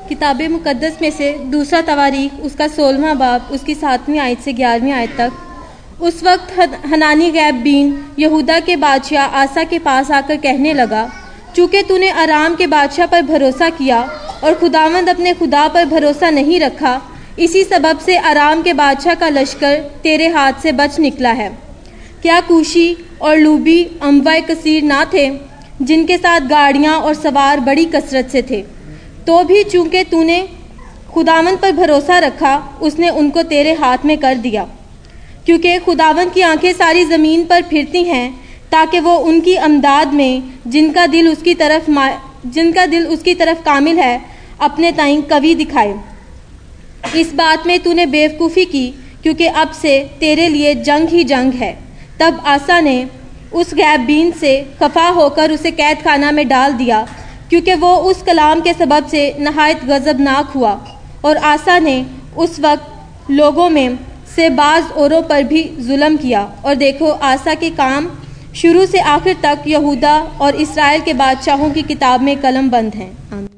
किताब मुकदस में से दूसरा तवारीख उसका सोलहवा बाब उसकी सातवीं आयत से ग्यारहवीं आयत तक। उस वक्त हनानी गैब बीन यहूदा के बादशाह आसा के पास आकर कहने लगा, चूँकि तूने आराम के बादशाह पर भरोसा किया और खुदावंद अपने खुदा पर भरोसा नहीं रखा, इसी सबब से आराम के बादशाह का लश्कर तेरे हाथ से बच निकला है। क्या कुशी और लूबी अम्बा कसीर ना थे, जिनके साथ गाड़ियाँ और सवार बड़ी कसरत से थे? तो भी चूँकि तूने खुदावन पर भरोसा रखा, उसने उनको तेरे हाथ में कर दिया। क्योंकि खुदावन की आँखें सारी ज़मीन पर फिरती हैं, ताकि वो उनकी अमदाद में, जिनका दिल उसकी तरफ़ जिनका दिल उसकी तरफ़ कामिल है, अपने ताई कवि दिखाए। इस बात में तूने बेवकूफ़ी की, क्योंकि अब से तेरे लिए जंग ही जंग है। तब आसा ने उस गैबीन से खफा होकर उसे कैद खाना में डाल दिया क्योंकि वो उस कलाम के सबब से नहायत गज़बनाक हुआ और आसा ने उस वक्त लोगों में से बाज़ औरों पर भी जुल्म किया। और देखो, आसा के काम शुरू से आखिर तक यहूदा और इसराइल के बादशाहों की किताब में कलम बंद हैं।